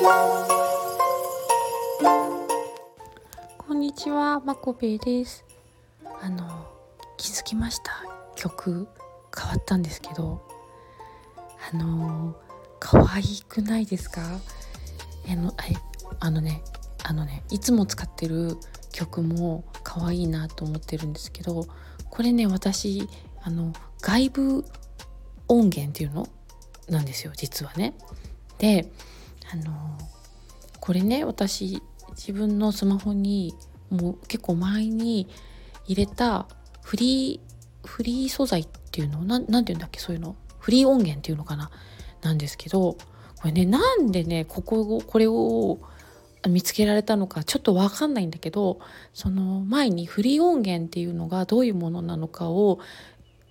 こんにちは、まこべです。あの気づきました？曲変わったんですけど。あの可愛くないですか？あのあのねあのねいつも使ってる曲も可愛いなと思ってるんですけどこれね私あの外部音源っていうの？なんですよ実はね。であのこれね私自分のスマホにもう結構前に入れたフリーフリー素材っていうの何て言うんだっけそういうのフリー音源っていうのかななんですけどこれねなんでねこここれを見つけられたのかちょっと分かんないんだけどその前にフリー音源っていうのがどういうものなのかを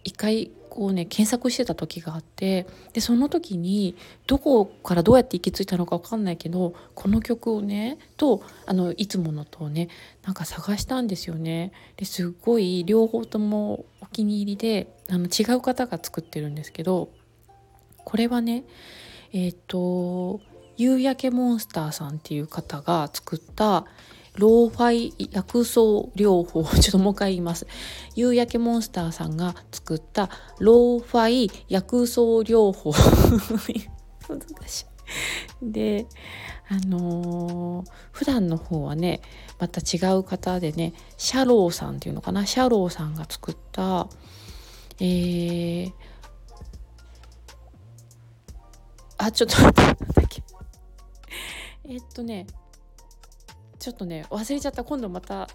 一回こうね検索してた時があってでその時にどこからどうやって行き着いたのか分かんないけどこの曲をねとあのいつものとねなんか探したんですよね。ですっごい両方ともお気に入りであの違う方が作ってるんですけどこれはねえっ、と夕焼けモンスターさんっていう方が作ったローファイ薬草療法 ちょっともう一回言います。夕焼けモンスターさんが作ったローファイ薬草療法。難しいであのー、普段の方はねまた違う方でねシャローさんっていうのかな？シャローさんが作ったえー、あちょっと待ってえっとねちょっとね忘れちゃった。今度また、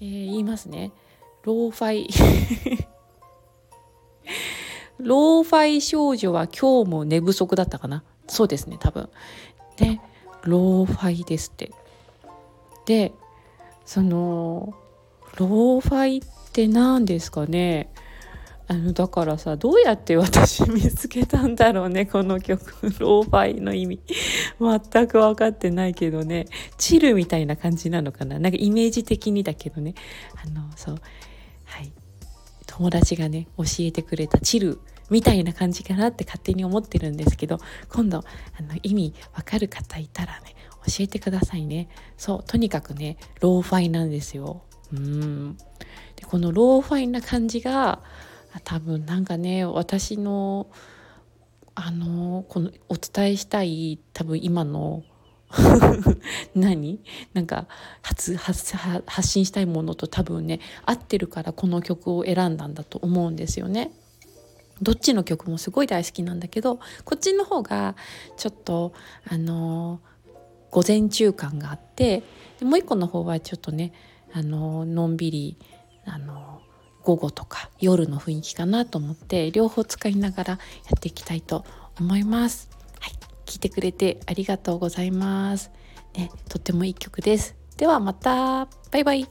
えー、言いますね。ローファイ。ローファイ少女は今日も寝不足だったかな。そうですね多分。でローファイですって。でそのローファイって何ですかね。あのだからさどうやって私見つけたんだろうねこの曲。ローファイの意味。全く分かってないけどね。チルみたいな感じなのかな。なんかイメージ的にだけどね。あのそう。はい。友達がね教えてくれたチルみたいな感じかなって勝手に思ってるんですけど今度あの意味わかる方いたらね教えてくださいね。そうとにかくねローファイなんですよ。うん。でこのローファイな感じが多分なんかね私のあのこのお伝えしたい多分今の 何？なんか発信したいものと多分ね合ってるからこの曲を選んだんだと思うんですよね。どっちの曲もすごい大好きなんだけどこっちの方がちょっとあの午前中感があってもう一個の方はちょっとねあののんびりあの午後とか夜の雰囲気かなと思って両方使いながらやっていきたいと思います。はい、聞いてくれてありがとうございます。ね、とってもいい曲です。ではまたバイバイ